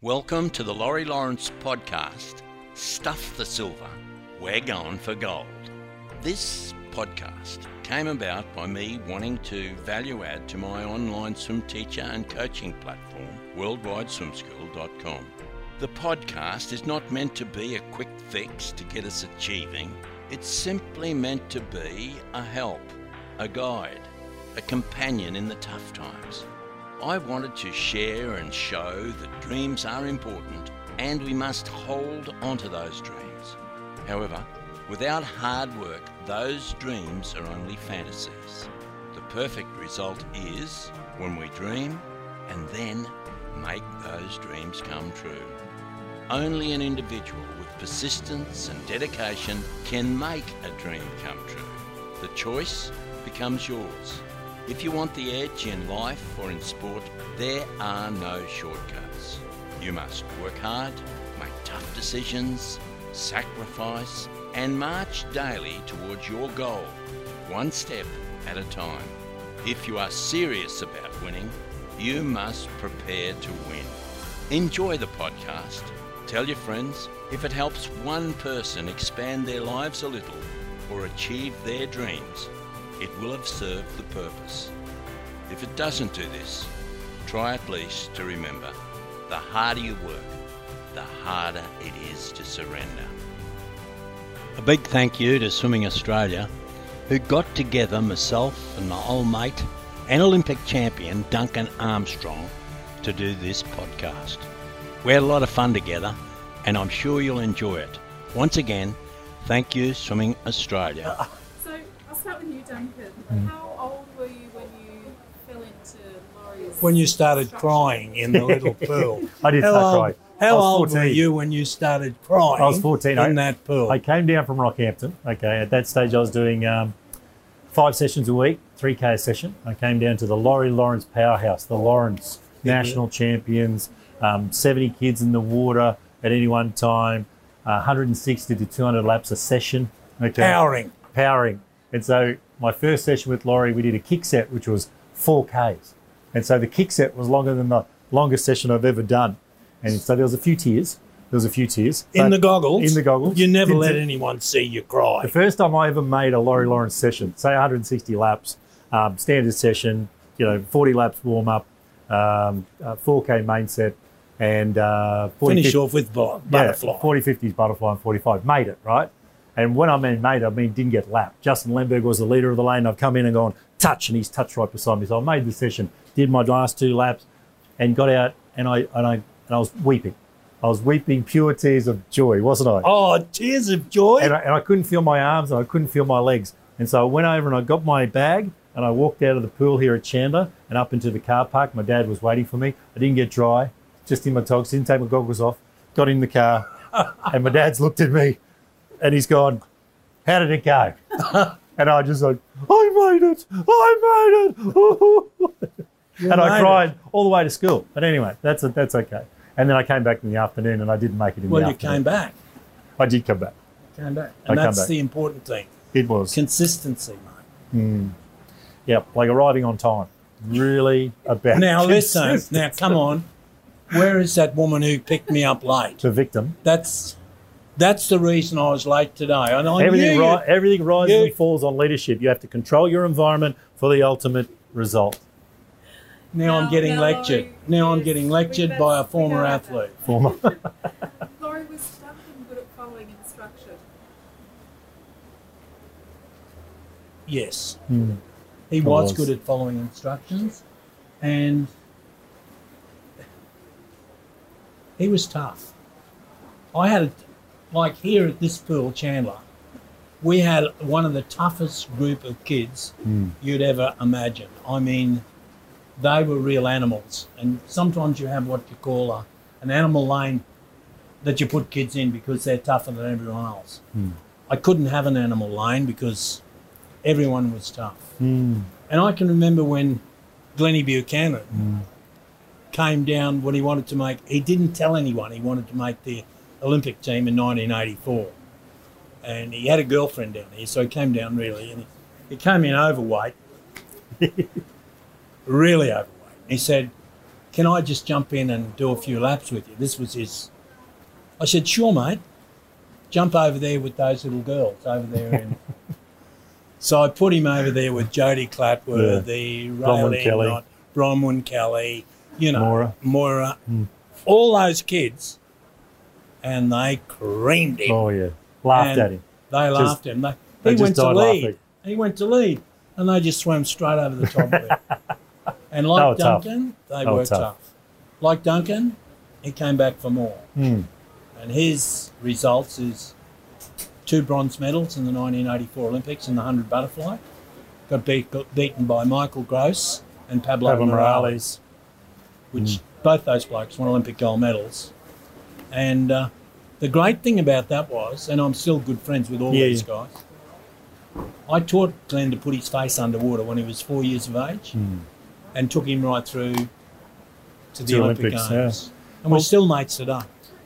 Welcome to the Laurie Lawrence podcast, Stuff the Silver. We're going for gold. This podcast came about by me wanting to value add to my online swim teacher and coaching platform, worldwideswimschool.com. The podcast is not meant to be a quick fix to get us achieving. It's simply meant to be a help, a guide, a companion in the tough times. I wanted to share and show that dreams are important and we must hold onto those dreams. However, without hard work, those dreams are only fantasies. The perfect result is when we dream and then make those dreams come true. Only an individual with persistence and dedication can make a dream come true. The choice becomes yours. If you want the edge in life or in sport, there are no shortcuts. You must work hard, make tough decisions, sacrifice, and march daily towards your goal, one step at a time. If you are serious about winning, you must prepare to win. Enjoy the podcast. Tell your friends if it helps one person expand their lives a little or achieve their dreams it will have served the purpose. If it doesn't do this, try at least to remember the harder you work, the harder it is to surrender. A big thank you to Swimming Australia, who got together myself and my old mate and Olympic champion Duncan Armstrong to do this podcast. We had a lot of fun together, and I'm sure you'll enjoy it. Once again, thank you, Swimming Australia. So I'll start with you, Duncan. Mm. How old were you when you fell into Laurie's when you started crying in the little pool. I did how start old, crying. How was old were you when you started crying? I was 14. in I- that pool. I came down from Rockhampton. Okay, at that stage I was doing um, five sessions a week, 3K a session. I came down to the Laurie Lawrence Powerhouse, the Lawrence national champions, um, 70 kids in the water at any one time, uh, 160 to 200 laps a session. Okay. Powering. powering. And so my first session with Laurie, we did a kick set, which was four Ks. And so the kick set was longer than the longest session I've ever done. And so there was a few tears. There was a few tears. In the goggles. In the goggles. You never let it- anyone see you cry. The first time I ever made a Laurie Lawrence session, say 160 laps, um, standard session, you know, 40 laps warm up, um, uh, 4K main set, and uh, 40, Finish 50 off with bu- yeah, butterfly. 40 50s butterfly and 45. Made it, right? And when I mean made I mean didn't get lapped. Justin Lemberg was the leader of the lane. I've come in and gone, touch, and he's touched right beside me. So I made the session, did my last two laps, and got out, and I, and I, and I was weeping. I was weeping pure tears of joy, wasn't I? Oh, tears of joy. And I, and I couldn't feel my arms and I couldn't feel my legs. And so I went over and I got my bag and I walked out of the pool here at Chandler and up into the car park. My dad was waiting for me. I didn't get dry, just in my togs, didn't take my goggles off, got in the car. and my dad's looked at me and he's gone, How did it go? and I just like, I made it! I made it! and I cried all the way to school. But anyway, that's that's okay. And then I came back in the afternoon and I didn't make it in well, the afternoon. Well, you came back. I did come back. Came back. And come that's back. the important thing. It was. Consistency, mate. Hmm. Yeah, like arriving on time. Really about Now listen. Now come on. Where is that woman who picked me up late? The victim. That's that's the reason I was late today. And I everything knew ri- everything rises you- and falls on leadership. You have to control your environment for the ultimate result. Now I'm getting now lectured. Laurie Now I'm getting lectured that's- by a former athlete. Former. Laurie was Duncan good at following instruction. Yes. Hmm. He was, was. good at following instructions and he was tough. I had, like here at this pool, Chandler, we had one of the toughest group of kids Hmm. you'd ever imagine. I mean, they were real animals. And sometimes you have what you call a, an animal lane that you put kids in because they're tougher than everyone else. I couldn't have an animal lane because everyone was tough. Hmm. And I can remember when Glennie Buchanan came down when he wanted to make, he didn't tell anyone he wanted to make the Olympic team in 1984. And he had a girlfriend down here, so he came down really. And he, came in overweight, really overweight. He said, can I just jump in and do a few laps with you? This was his. I said, sure, mate. Jump over there with those little girls over there. In... so I put him over there with Jodie Clatworthy, Bronwyn Raylene Kelly. Bronwyn Kelly, you know, Moira. Moira, Mm. all those kids, and they creamed him. Oh yeah, laughed And at him. They Just- laughed at him. They, they he went to lead. laughing. He went to lead, and they just swam straight over the top of it. And They like tough. Duncan, they, They were tough. tough. Like Duncan, he came back for more, Hmm. and his results is two bronze medals in the 1984 Olympics in the 100 butterfly. Got, beat, got beaten by Michael Gross and Pablo, Pablo Morales, Morales. which both those blokes won Olympic gold medals. And uh, the great thing about that was, and I'm still good friends with all Yeah, these guys. I taught Glenn to put his face underwater when he was four years of age, Hmm. and took him right through to the To Olympic Olympics, Games. yeah. And we're Well- still mates today.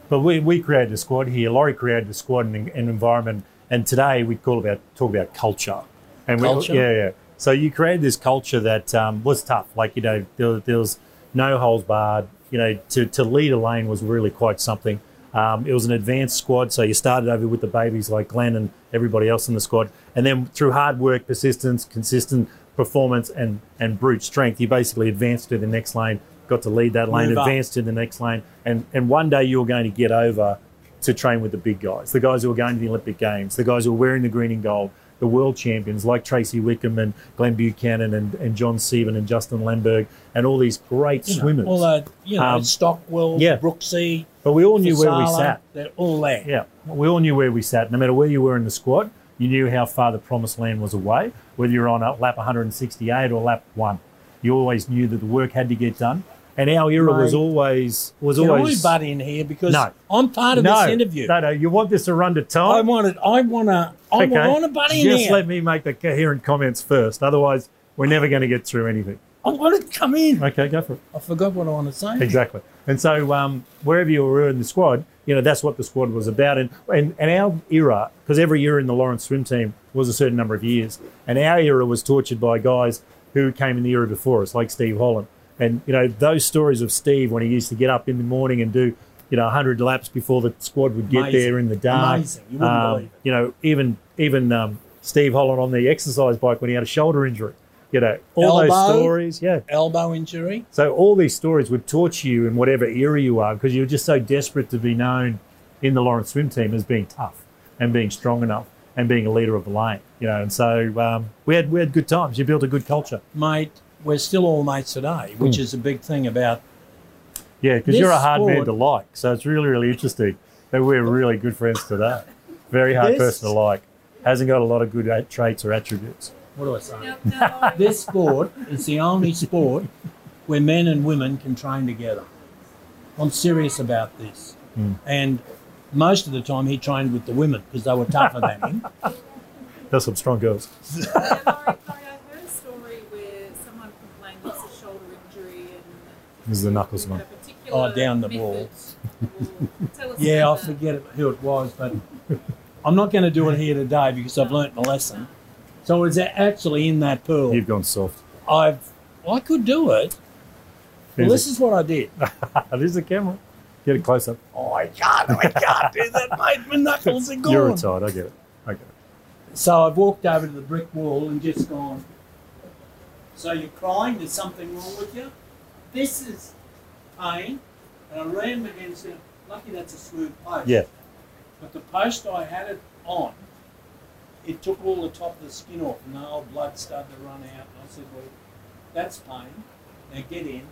But we, we created a squad here. Laurie created a squad and an environment. And today we call about talk about culture. And we- Culture? yeah, yeah. So you created this culture that um, was tough. Like you know, there, there was no holes barred. You know, to, to lead a lane was really quite something. Um, it was an advanced squad, so you started over with the babies like Glenn and everybody else in the squad, and then through hard work, persistence, consistent performance, and and brute strength, you basically advanced to the next lane, got to lead that lane, Move up. advanced to the next lane, and and one day you're going to get over to train with the big guys, the guys who are going to the Olympic Games, the guys who are wearing the green and gold, the world champions like Tracy Wickham and Glenn Buchanan and, and John Sieben and Justin Lemberg and all these great You know, swimmers. all that, you know, Um, Stockwell, yeah. Brooksy, but we all knew where we sat. They're all there. Yeah, we all knew where we sat. No matter where you were in the squad, you knew how far the promised land was away. Whether you're on a lap 168 or lap one, you always knew that the work had to get done. And our era was always was Can always I butt in here because No. I'm part of no, this interview. no, no. You want this to run to time. I want it. I want to. I Okay. want to butt in here. Just here. let me make the coherent comments first. Otherwise, we're never going to get through anything. I want to come in. Okay, go for it. I forgot what I want to say. Exactly. And so um, wherever you were in the squad, you know, that's what the squad was about. And and, and our era, because every year in the Lawrence swim team was a certain number of years, and our era was tortured by guys who came in the era before us, like Steve Holland. And you know those stories of Steve when he used to get up in the morning and do, you know, hundred laps before the squad would get Amazing. there in the dark. Amazing. You wouldn't Um, believe it. You know, even even um, Steve Holland on the exercise bike when he had a shoulder injury. You know, all those stories. Yeah, Elbow injury. so all these stories would torture you in whatever era you are because you're just so desperate to be known in the Lawrence swim team as being tough and being strong enough and being a leader of the lane. You know, and so um, we had we had good times. You built a good culture. Mate, we're still all mates today, which is a big thing about Yeah, because you're a hard man to like. So it's really really interesting that we're really good friends today. Very hard This- person to like. Hasn't got a lot of good at- traits or attributes. what do I say? Now, now, This sport is the only sport where men and women can train together. I'm serious about this. Hmm. And most of the time he trained with the women because they were tougher than him. There's some strong girls. yeah, Laurie, Laurie, I heard a story where someone complained it's a shoulder injury and This is the knuckles had one. a particular Oh, down the method. wall. Well, tell us Yeah, I about that. forget who it was, but I'm not going to do it here today because I've learnt my lesson. So it's actually in that pool. You've gone soft. I've I could do it. Well, this is what I did. a- There's the camera. Get it close up. Oh, I can't. I can't do that, mate. My knuckles are gone. You're retired. I get it. I get it. So I've walked over to the brick wall and just gone. So you're crying? There's something wrong with you? This is pain, and I ran against it. Lucky that's a smooth post. Yeah. But the post I had it on, it took all the top of the skin off, and the whole blood started to run out. And I said, "Well, that's pain. Now get in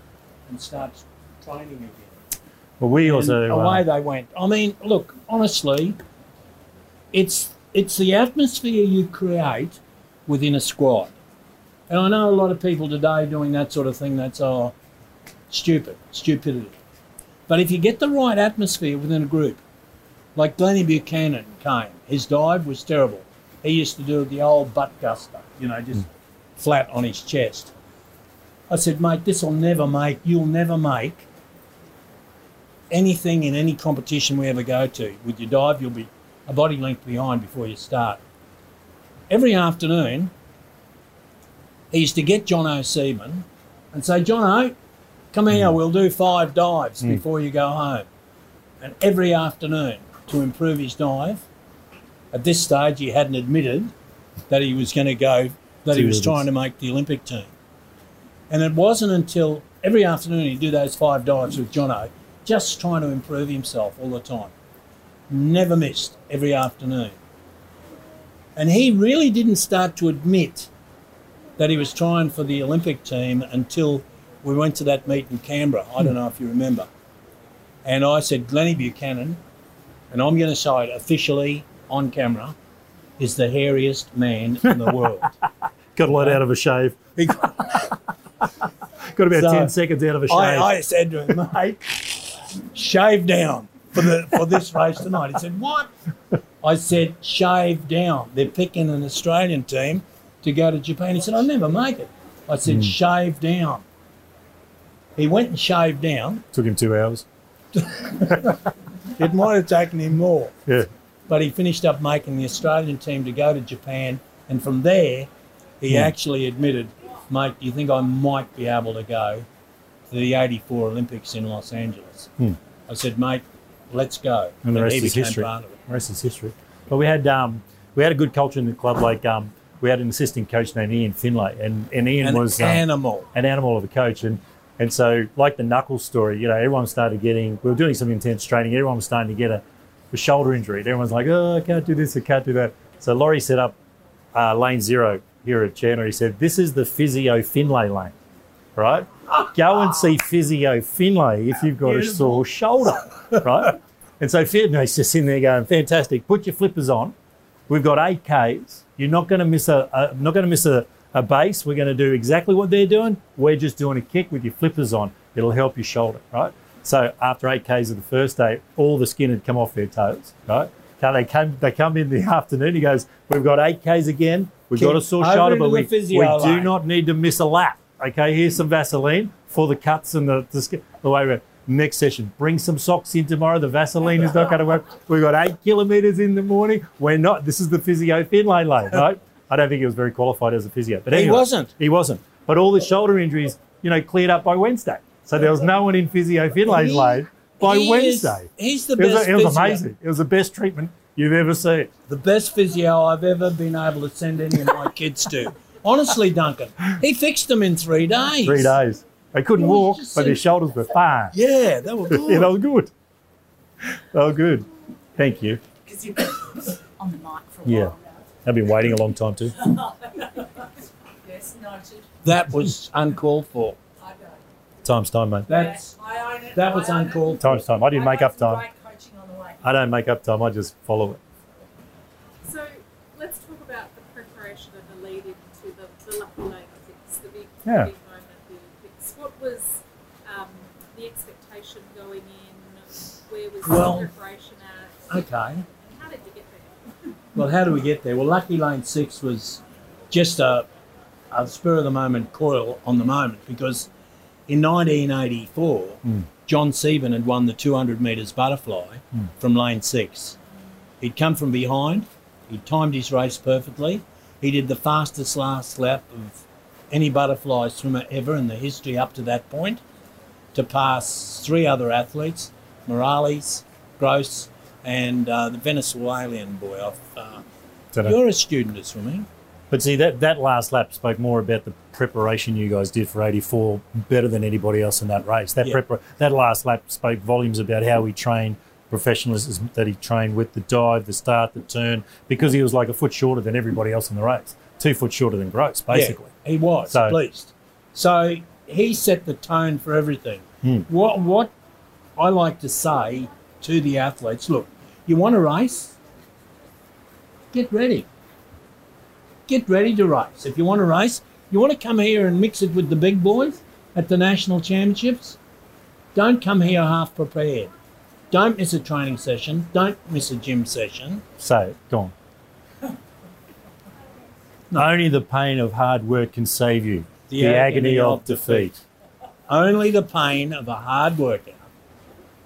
and start training again." Well, we And also away uh, they went. I mean, look, honestly, it's it's the atmosphere you create within a squad. And I know a lot of people today doing that sort of thing. That's oh, stupid, stupidity. But if you get the right atmosphere within a group, like Glennie Buchanan came, his dive was terrible. He used to do the old butt guster, you know, just hmm. flat on his chest. I said, mate, this will never make, you'll never make anything in any competition we ever go to. With your dive, you'll be a body length behind before you start. Every afternoon, he used to get John O'Sieben and say, John O, Come here, hmm. we'll do five dives hmm. before you go home. And every afternoon, to improve his dive, at this stage he hadn't admitted that he was going to go, that he was Olympics. trying to make the Olympic team. And it wasn't until every afternoon he'd do those five dives with John O, just trying to improve himself all the time. Never missed every afternoon. And he really didn't start to admit that he was trying for the Olympic team until we went to that meet in Canberra. I don't hmm. know if you remember. And I said, Glennie Buchanan, and I'm going to say it officially on camera, is the hairiest man in the world. Got a lot out of a shave. Got about So, 10 seconds out of a shave. I, I said to him, mate, shave down for the for this race tonight. He said, What? I said, shave down. They're picking an Australian team to go to Japan. He said, I'll never make it. I said, Hmm. shave down. He went and shaved down. Took him two hours. It might have taken him more. Yeah. But he finished up making the Australian team to go to Japan. And from there, he Hmm. actually admitted, mate, do you think I might be able to go to the 84 Olympics in Los Angeles? Hmm. I said, mate, let's go. And the rest he is history. part of it. The rest is history. But we had um, we had a good culture in the club. Like um, we had an assistant coach named Ian Finlay, and, and Ian An was um, animal. an animal of a coach. And and so, like the knuckles story, you know, everyone started getting. We were doing some intense training. Everyone was starting to get a, a shoulder injury. Everyone's like, "Oh, I can't do this. I can't do that." So Laurie set up uh, lane zero here at Chandler. He said, "This is the physio Finlay lane, right? Go and see physio Finlay if you've got a sore shoulder, right?" And so Finlay's just in there going, "Fantastic! Put your flippers on. We've got eight Ks. You're not going to miss a, a not going to miss a, a base. We're going to do exactly what they're doing. We're just doing a kick with your flippers on. It'll help your shoulder, right? So after eight Ks of the first day, all the skin had come off their toes, right? So they come they come in the afternoon. He goes, "We've got eight Ks again. We've got a sore shoulder, but we, we do not need to miss a lap. Okay, here's some Vaseline for the cuts and the, the. The way we're next session. Bring some socks in tomorrow. The Vaseline is not going to work. We've got eight kilometres in the morning. We're not. This is the physio Finlay lane, right? I don't think he was very qualified as a physio, but anyway, He wasn't. He wasn't. But all the shoulder injuries, you know, cleared up by Wednesday. So there was no one in physio Finlay's He- lay by he is- Wednesday. he's the it was, it was amazing. It was the best treatment you've ever seen. The best physio I've ever been able to send any of my kids to. Honestly, Duncan, he fixed them in three days. Three days. They couldn't Well, walk, just but their shoulders were fine. Yeah, they were good. Yeah, they were good. They were good. Thank you. Because you've been on the mic for a Yeah. while now. I've been waiting a long time too. Yes, noted. That was uncalled for. I know. Time's time, mate. That's Yeah, I own it. that was I own it. uncalled for. Time's time. I didn't I make up time. Great coaching on the way. I don't make up time. I just follow it. So let's talk about the preparation and the lead into the, the Lucky Lane Olympics, the big, Yeah. big moment of the Olympics. What was um, the expectation going in? Where was Well- the preparation at? Okay. And how did you get there? Well, how do we get there? Well, Lucky Lane 6 was just a, a spur of the moment coil on the moment because in 1984, Mm. John Sieben had won the 200 metres butterfly Mm. from lane 6. He'd come from behind, he'd timed his race perfectly, he did the fastest last lap of any butterfly swimmer ever in the history up to that point to pass three other athletes Morales, Gross, and uh, the Venezuelan boy off. Uh, you're a student of swimming. But see, that, that last lap spoke more about the preparation you guys did for 84 better than anybody else in that race. That, Yeah. prepar- that last lap spoke volumes about how he trained, professionalism that he trained with the dive, the start, the turn, because he was like a foot shorter than everybody else in the race. Two foot shorter than Gross, basically. Yeah, he was, So- at least. So he set the tone for everything. Hmm. What, what I like to say to the athletes look, you want to race? Get ready. Get ready to race. If you want to race, you want to come here and mix it with the big boys at the national championships? Don't come here half prepared. Don't miss a training session. Don't miss a gym session. Say it. Go on. Only the pain of hard work can save you. The, agony, of defeat. Only the pain of a hard workout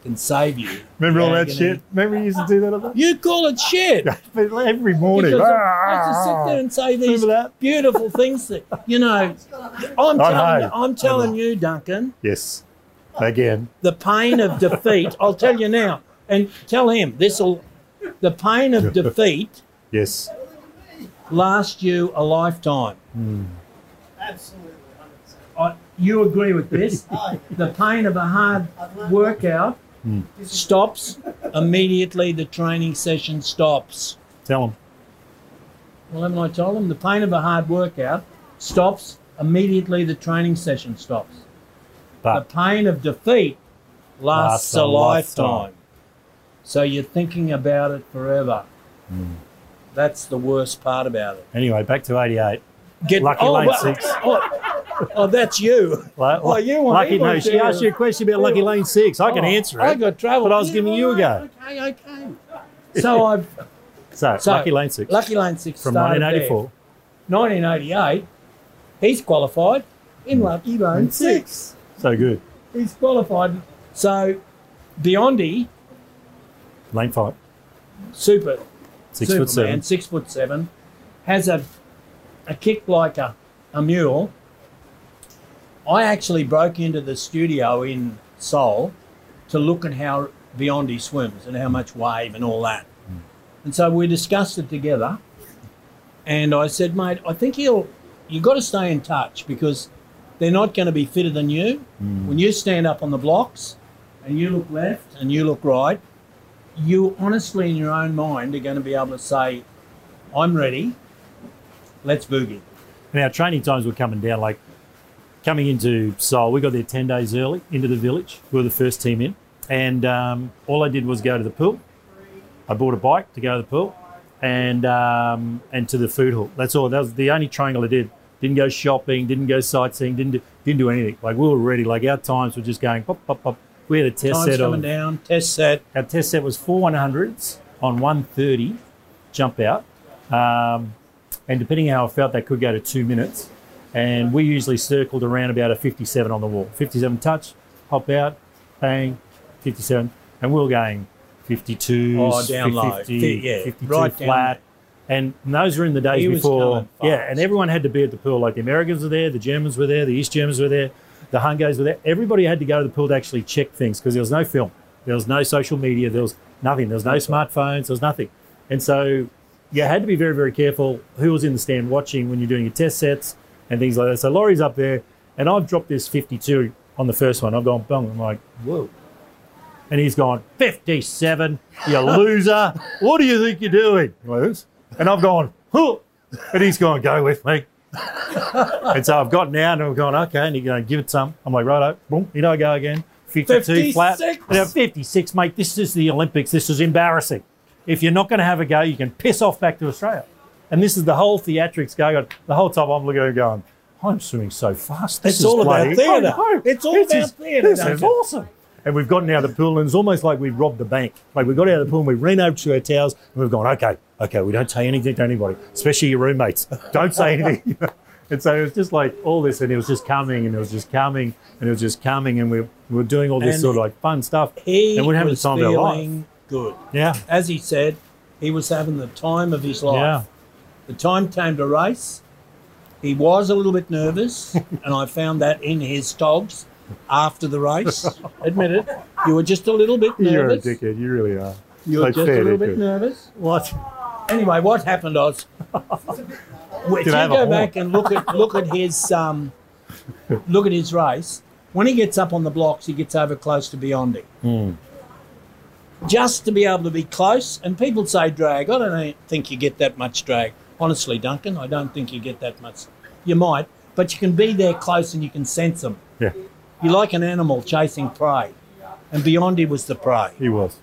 can save you. Remember the all that shit? Remember you used to do that? all You call it shit. Every morning. Because I used to ah! sit there and say these that? beautiful things that you know. I'm I telling know. you, I'm telling you, Duncan. Yes. Again. The pain of defeat, I'll tell you now, and tell him this'll the pain of defeat Yes. Lasts you a lifetime. Absolutely, 100%. I, you agree with this? Oh, The pain of a hard I've workout stops immediately the training session stops. Tell them. Well, haven't I told them? The pain of a hard workout stops immediately the training session stops. But The pain of defeat lasts, Lasts a, a lifetime. lifetime. So you're thinking about it forever. Hmm. That's the worst part about it. anyway, back to 88. Get, Lucky oh, Lane Six. Oh, oh, that's you. Like, Oh, you want- Lucky, no, she asked you a question about Lucky oh. Lane 6. I can Oh, answer it. I got trouble. But I was giving you a go. Okay, okay. So I've So, so Lucky Lane 6 Lucky Lane Six from started 1984. there. 1988. He's qualified in hmm. Lucky Lane Six. So good. He's qualified. So Biondi, Lane 5. super Six Superman, foot seven. six foot seven, has a a kick like a, a mule. I actually broke into the studio in Seoul to look at how Biondi swims and how much wave and all that. And so we discussed it together. And I said, mate, I think he'll you've got to stay in touch because they're not going to be fitter than you. Mm. When you stand up on the blocks and you look left and you look right, you honestly in your own mind are going to be able to say, I'm ready, let's boogie. And our training times were coming down. Like coming into Seoul, we got there 10 days early into the village. We were the first team in. And um, all I did was go to the pool. I bought a bike to go to the pool and um, and to the food hall. That's all. That was the only triangle I did. Didn't go shopping, didn't go sightseeing, didn't do, didn't do anything. Like we were ready. Like our times were just going pop, pop, pop. We had a test Time's set coming of down, test set. our test set was four 100s on 130 jump out. Um, and depending how I felt, that could go to two minutes. And we usually circled around about a 57 on the wall. 57 touch, hop out, bang, 57. And we were going 52, Oh, down low. 50, yeah, 52 right flat. And those were in the days He before. Yeah, and everyone had to be at the pool. Like the Americans were there, the Germans were there, the East Germans were there, the Hungars were there. Everybody had to go to the pool to actually check things because there was no film, there was no social media, there was nothing, there was no smartphones, there was nothing. And so you had to be very, very careful who was in the stand watching when you're doing your test sets and things like that. So Laurie's up there, and I've dropped this 52 on the first one. I've gone bong. I'm like, whoa. And he's gone, 57, you loser. What do you think you're doing? Like. And I've gone, huh. And he's gone, go with me. and so I've got now and I've gone, okay, and you're going, to give it some. I'm like, righto, boom, here I go again. 52 flat. 56. And at 56, mate, this is the Olympics. This is embarrassing. If you're not going to have a go, you can piss off back to Australia. And this is the whole theatrics going on. The whole time I'm looking at it going, I'm swimming so fast. This It's is all about bloody- theatre. I know. It's all This about is- theatre, This is awesome. And we've gotten out of the pool, and it's almost like we've robbed the bank. Like we got out of the pool, and we ran over to our towels, and we've gone, okay, okay, we don't say anything to anybody, especially your roommates. Don't say anything. and so it was just like all this, and it was just coming, and it was just coming, and it was just coming, and we, we were doing all this And sort of like fun stuff. He and we're having the time of our life. good. Yeah, As he said, he was having the time of his life. yeah. The time came to race. He was a little bit nervous, and I found that in his togs after the race. Admit it. You were just a little bit nervous. You're a dickhead. You really are. You were Like just a little bit nervous. What? Anyway, what happened was, if you go back and look at look at his um, look at his race, when he gets up on the blocks, he gets over close to Biondi. Hmm. Just to be able to be close, and people say drag. I don't think you get that much drag. Honestly, Duncan, I don't think you get that much. You might, but you can be there close and you can sense them. Yeah, You're like an animal chasing prey, and Biondi was the prey. he was.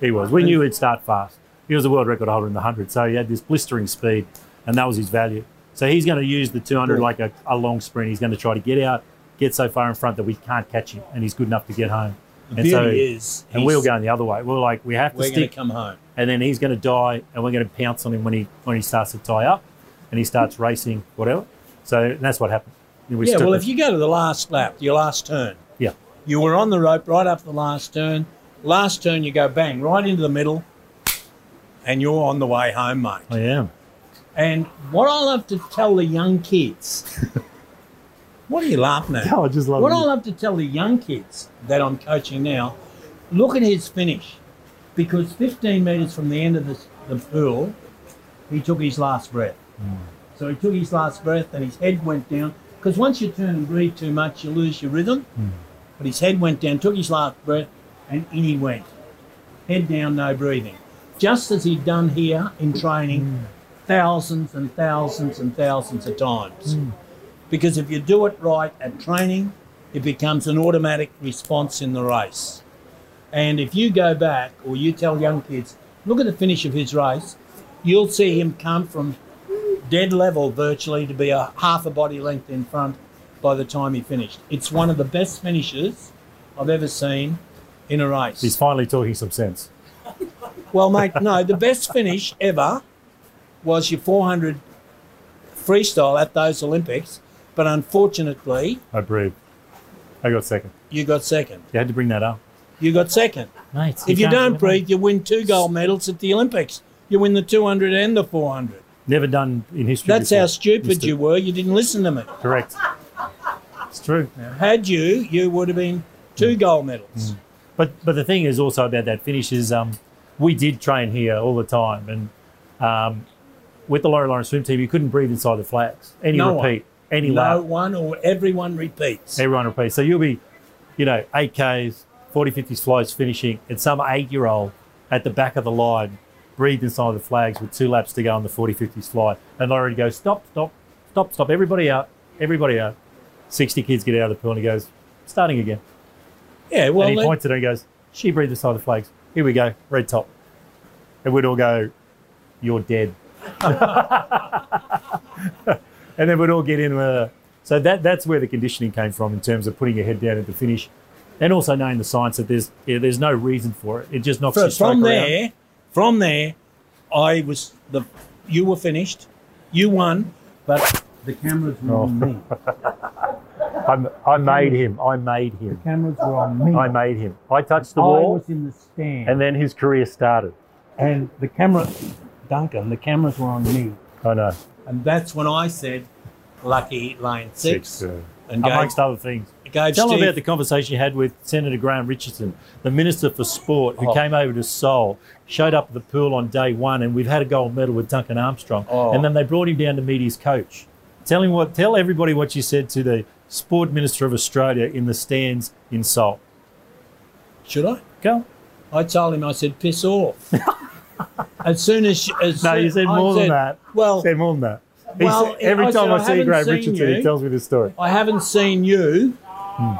He was. We knew he'd start fast. He was a world record holder in the 100, so he had this blistering speed, and that was his value. So he's going to use the 200 like a, a long sprint. He's going to try to get out, get so far in front that we can't catch him, and he's good enough to get home. The and so, is, and we were going the other way. We are like, we have to we're going stick, to come home. and then he's going to die, and we're going to pounce on him when he when he starts to tie up, and he starts racing, whatever. So that's what happened. We yeah, well, if you go to the last lap, your last turn, yeah, you were on the rope right up the last turn. Last turn, you go bang right into the middle, and you're on the way home, mate. I am. And what I love to tell the young kids, What are you laughing at? I just love What it. I love to tell the young kids that I'm coaching now, look at his finish. Because 15 metres from the end of the, the pool, he took his last breath. Mm. So he took his last breath and his head went down. Because once you turn and breathe too much, you lose your rhythm. Mm. But his head went down, took his last breath, and in he went. Head down, no breathing. Just as he'd done here in training mm. Thousands and thousands and thousands of times. Hmm. Because if you do it right at training, it becomes an automatic response in the race. And if you go back or you tell young kids, look at the finish of his race, you'll see him come from dead level virtually to be a half a body length in front by the time he finished. It's one of the best finishes I've ever seen in a race. He's finally talking some sense. Well, mate, no, the best finish ever was your 400 freestyle at those Olympics, but unfortunately, I breathe. I got second. you got second. You had to bring that up. You got second. Mate, If you don't breathe, you win two gold medals at the Olympics. You win the 200 and the 400. Never done in history. That's before. how stupid Mister. you were. You didn't listen to me. Correct. It's true. Had you, you would have been two gold medals. But but the thing is also about that finish is um, we did train here all the time, and um, with the Laurie Lawrence swim team, you couldn't breathe inside the flags. Any No one. repeat, any No lap, one or everyone repeats. everyone repeats. So you'll be, you know, eight Ks, 40, 50s floats finishing, and some eight-year-old at the back of the line breathed inside the flags with two laps to go on the 40, 50s flight, and Laurie goes, stop, stop, stop, stop, everybody out, everybody out. 60 kids get out of the pool and he goes, starting again. Yeah, well, and he points at her and goes, She breathed inside the flags. Here we go, red top. And we'd all go, You're dead. and then we'd all get in with her. So that, that's where the conditioning came from in terms of putting your head down at the finish. And also knowing the science that there's yeah, there's no reason for it. It just knocks Fro- your from around. there, from there, I was the. You were finished. You won, but the cameras were Oh. on me. I made him. I made him. The cameras were on me. I made him. I touched the I wall, was in the stand, and then his career started. and the camera, Duncan, the cameras were on me, I know. and that's when I said, "Lucky lane six, uh, and gave, amongst other things. Tell them Steve- about the conversation you had with Senator Graham Richardson, the Minister for Sport, who Oh. came over to Seoul, showed up at the pool on day one, and we've had a gold medal with Duncan Armstrong. Oh. And then they brought him down to meet his coach. Tell him what. Tell everybody what you said to the Sport Minister of Australia in the stands in Seoul. Should I? Go. I told him, I said, piss off. as soon as, as No, soon- you said I more than said, that. Well, Said more than that. He Well, said- every I time said, I, I see Graham Richardson, you. he tells me this story. I haven't seen you hmm.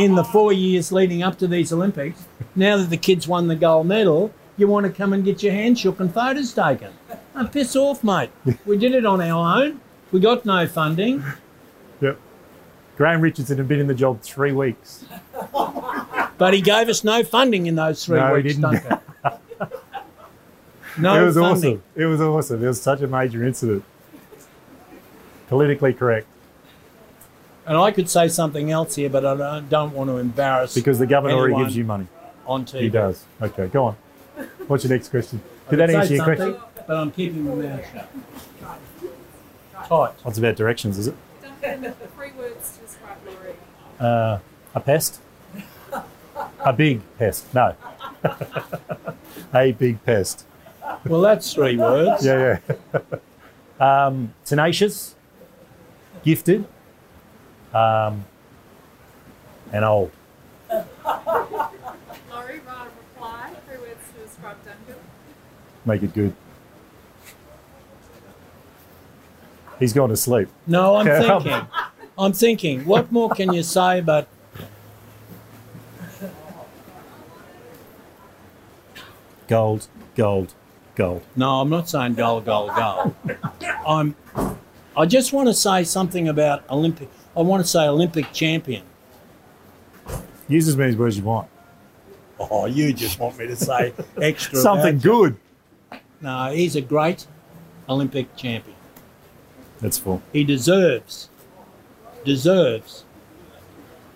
in the four years leading up to these Olympics. Now that the kids won the gold medal, you want to come and get your hand shook and photos taken. Oh, piss off, mate. We did it on our own. We got no funding. Yep. Graham Richardson had been in the job three weeks. But he gave us no funding in those three No, he weeks, didn't. No it was funding. awesome. It was awesome. It was such a major incident. Politically correct. And I could say something else here, but I don't, want to embarrass Because the government already gives you money. on TV. He does. Okay, go on. What's your next question? Did that answer your question? But I'm keeping my mouth shut. Tight. What's about directions, is it? Duncan, three words to describe Laurie. Uh, a pest? A big pest. No. a big pest. Well, that's three words. Yeah, yeah. um, tenacious, gifted, um, and old. Laurie, write a reply. Three words to describe Duncan. Make it good. He's gone to sleep. No, I'm Yeah. thinking. I'm thinking. What more can you say about? Gold, gold, gold. No, I'm not saying gold, gold, gold. I'm. I just want to say something about Olympic. I want to say Olympic champion. Use as many words as you want. Oh, you just want me to say extra. Something you. good. No, he's a great Olympic champion. That's full. He deserves, deserves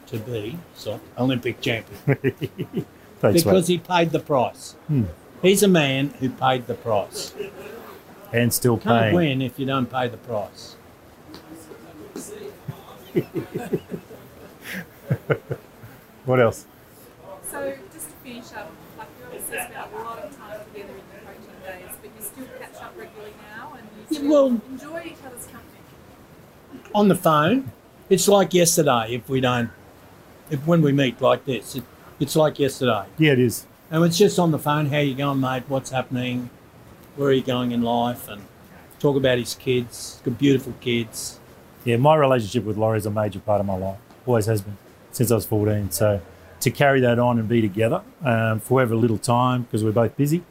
to be so, Olympic champion. Thanks, because mate. he paid the price. Hmm. He's a man who paid the price. And still Can't paying. win if you don't pay the price. what else? So just to finish up, like you obviously spent a lot of time together in the coaching days, but you still catch up regularly now and you Yeah, still well- enjoy each other's company. On the phone, it's like yesterday. If we don't, if when we meet like this, it, it's like yesterday. Yeah, it is. And it's just on the phone. How you going, mate? What's happening? Where are you going in life? And talk about his kids. Got beautiful kids. Yeah, my relationship with Laurie is a major part of my life. Always has been since I was 14. So to carry that on and be together um, for however little time because we're both busy,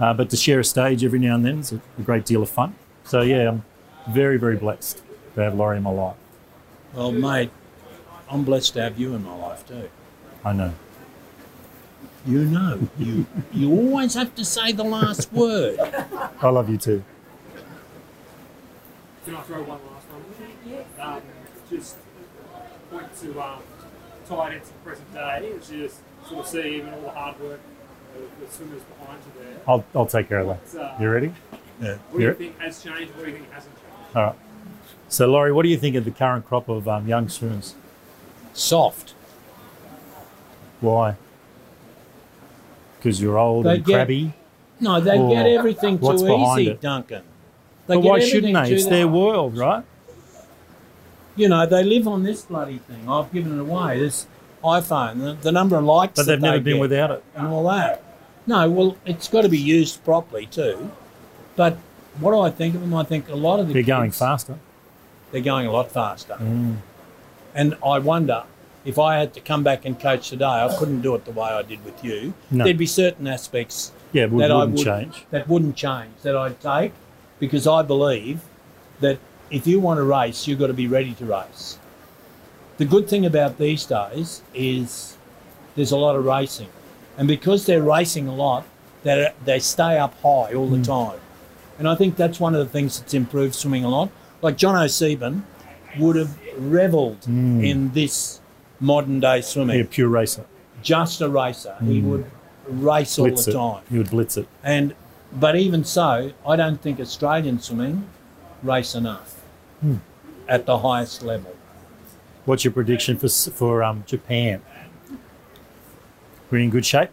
uh, but to share a stage every now and then is a, a great deal of fun. So yeah, I'm very, very blessed to have Laurie in my life. Well, mate, I'm blessed to have you in my life too. I know. You know, you you always have to say the last word. I love you too. Can I throw one last one? Um, just point to um, tie it into the present day, as you just sort of see even all the hard work of the swimmers behind you there. I'll, I'll take care of that. What's, uh, You ready? Yeah. what do you think has changed? What do you think hasn't changed? All right. So, Laurie, what do you think of the current crop of um, young swimmers? Soft. Why? Because you're old They and get- crabby. No, they get everything too easy, it? Duncan. They But why shouldn't they? It's their world, right? You know, they live on this bloody thing. I've given it away. This iPhone, the, the number of likes But they've never they been without it. and all that. No, well, it's got to be used properly too. But what do I think of them? I think a lot of the They're going faster. They're going a lot faster. Mm. And I wonder if I had to come back and coach today, I couldn't do it the way I did with you. No. There'd be certain aspects Yeah, would, that I wouldn't would change. that wouldn't change that I'd take because I believe that if you want to race, you've got to be ready to race. The good thing about these days is there's a lot of racing, and because they're racing a lot, they they stay up high all the hmm. time, and I think that's one of the things that's improved swimming a lot. Like John O'Sieben would have revelled hmm. in this modern day swimming. A pure racer. Just a racer, he would race all the it. time. He would blitz it. And but even so, I don't think Australian swimming race enough at the highest level. What's your prediction for for um, Japan? We're in good shape.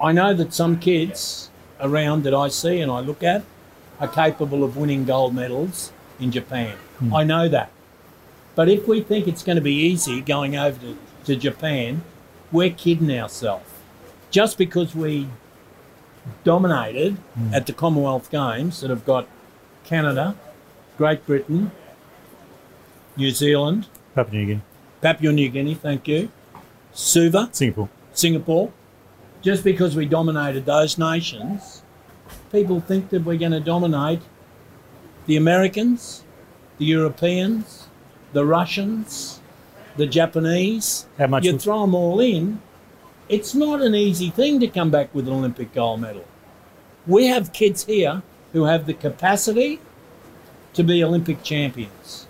I know that some kids around that I see and I look at are capable of winning gold medals in Japan. Hmm. I know that. But if we think it's going to be easy going over to, to Japan, we're kidding ourselves. Just because we dominated hmm. at the Commonwealth Games that have got Canada, Great Britain, New Zealand, Papua New Guinea, Papua New Guinea, thank you, Suva, Singapore. Singapore, just because we dominated those nations, people think that we're going to dominate the Americans, the Europeans, the Russians, the Japanese. How much? You throw them all in, it's not an easy thing to come back with an Olympic gold medal. We have kids here who have the capacity to be Olympic champions,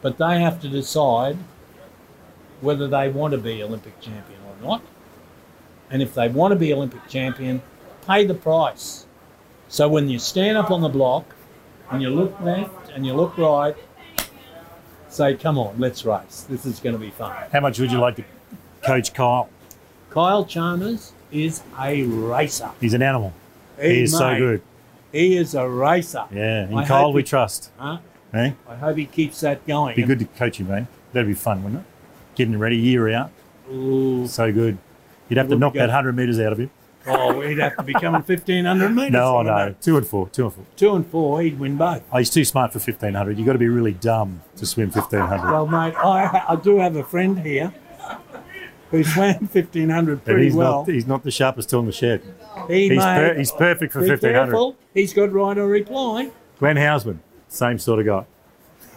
but they have to decide whether they want to be Olympic champion or not. And if they want to be Olympic champion, pay the price. So when you stand up on the block and you look left and you look right, say, come on, let's race. This is going to be fun. How much would you like to coach Kyle? Kyle Chalmers is a racer. He's an animal. He, He is so good. He is a racer. Yeah, in I Kyle we he- trust. Huh? Eh? I hope he keeps that going. Be good to coach him, mate. That'd be fun, wouldn't it? Getting ready year out. Ooh. So good. You'd have to knock that 100 metres out of him. Oh, he'd have to be coming 1,500 metres. No, I no. know. Two and four. Two and four. Two and four, he'd win both. Oh, he's too smart for 1500. You've got to be really dumb to swim 1500. Well, mate, I, I do have a friend here who swam 1,500 pretty he's well. not he's not the sharpest tool in the shed. he He's, made, per, he's perfect for 1500. careful, he's got right or reply. Glen Housman, same sort of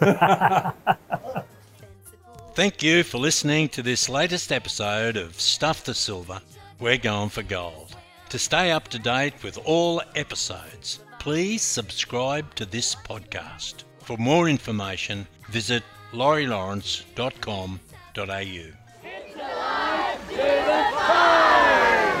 guy. Thank you for listening to this latest episode of Stuff the Silver, We're Going for Gold. To stay up to date with all episodes, please subscribe to this podcast. For more information, visit laurielawrence.com.au.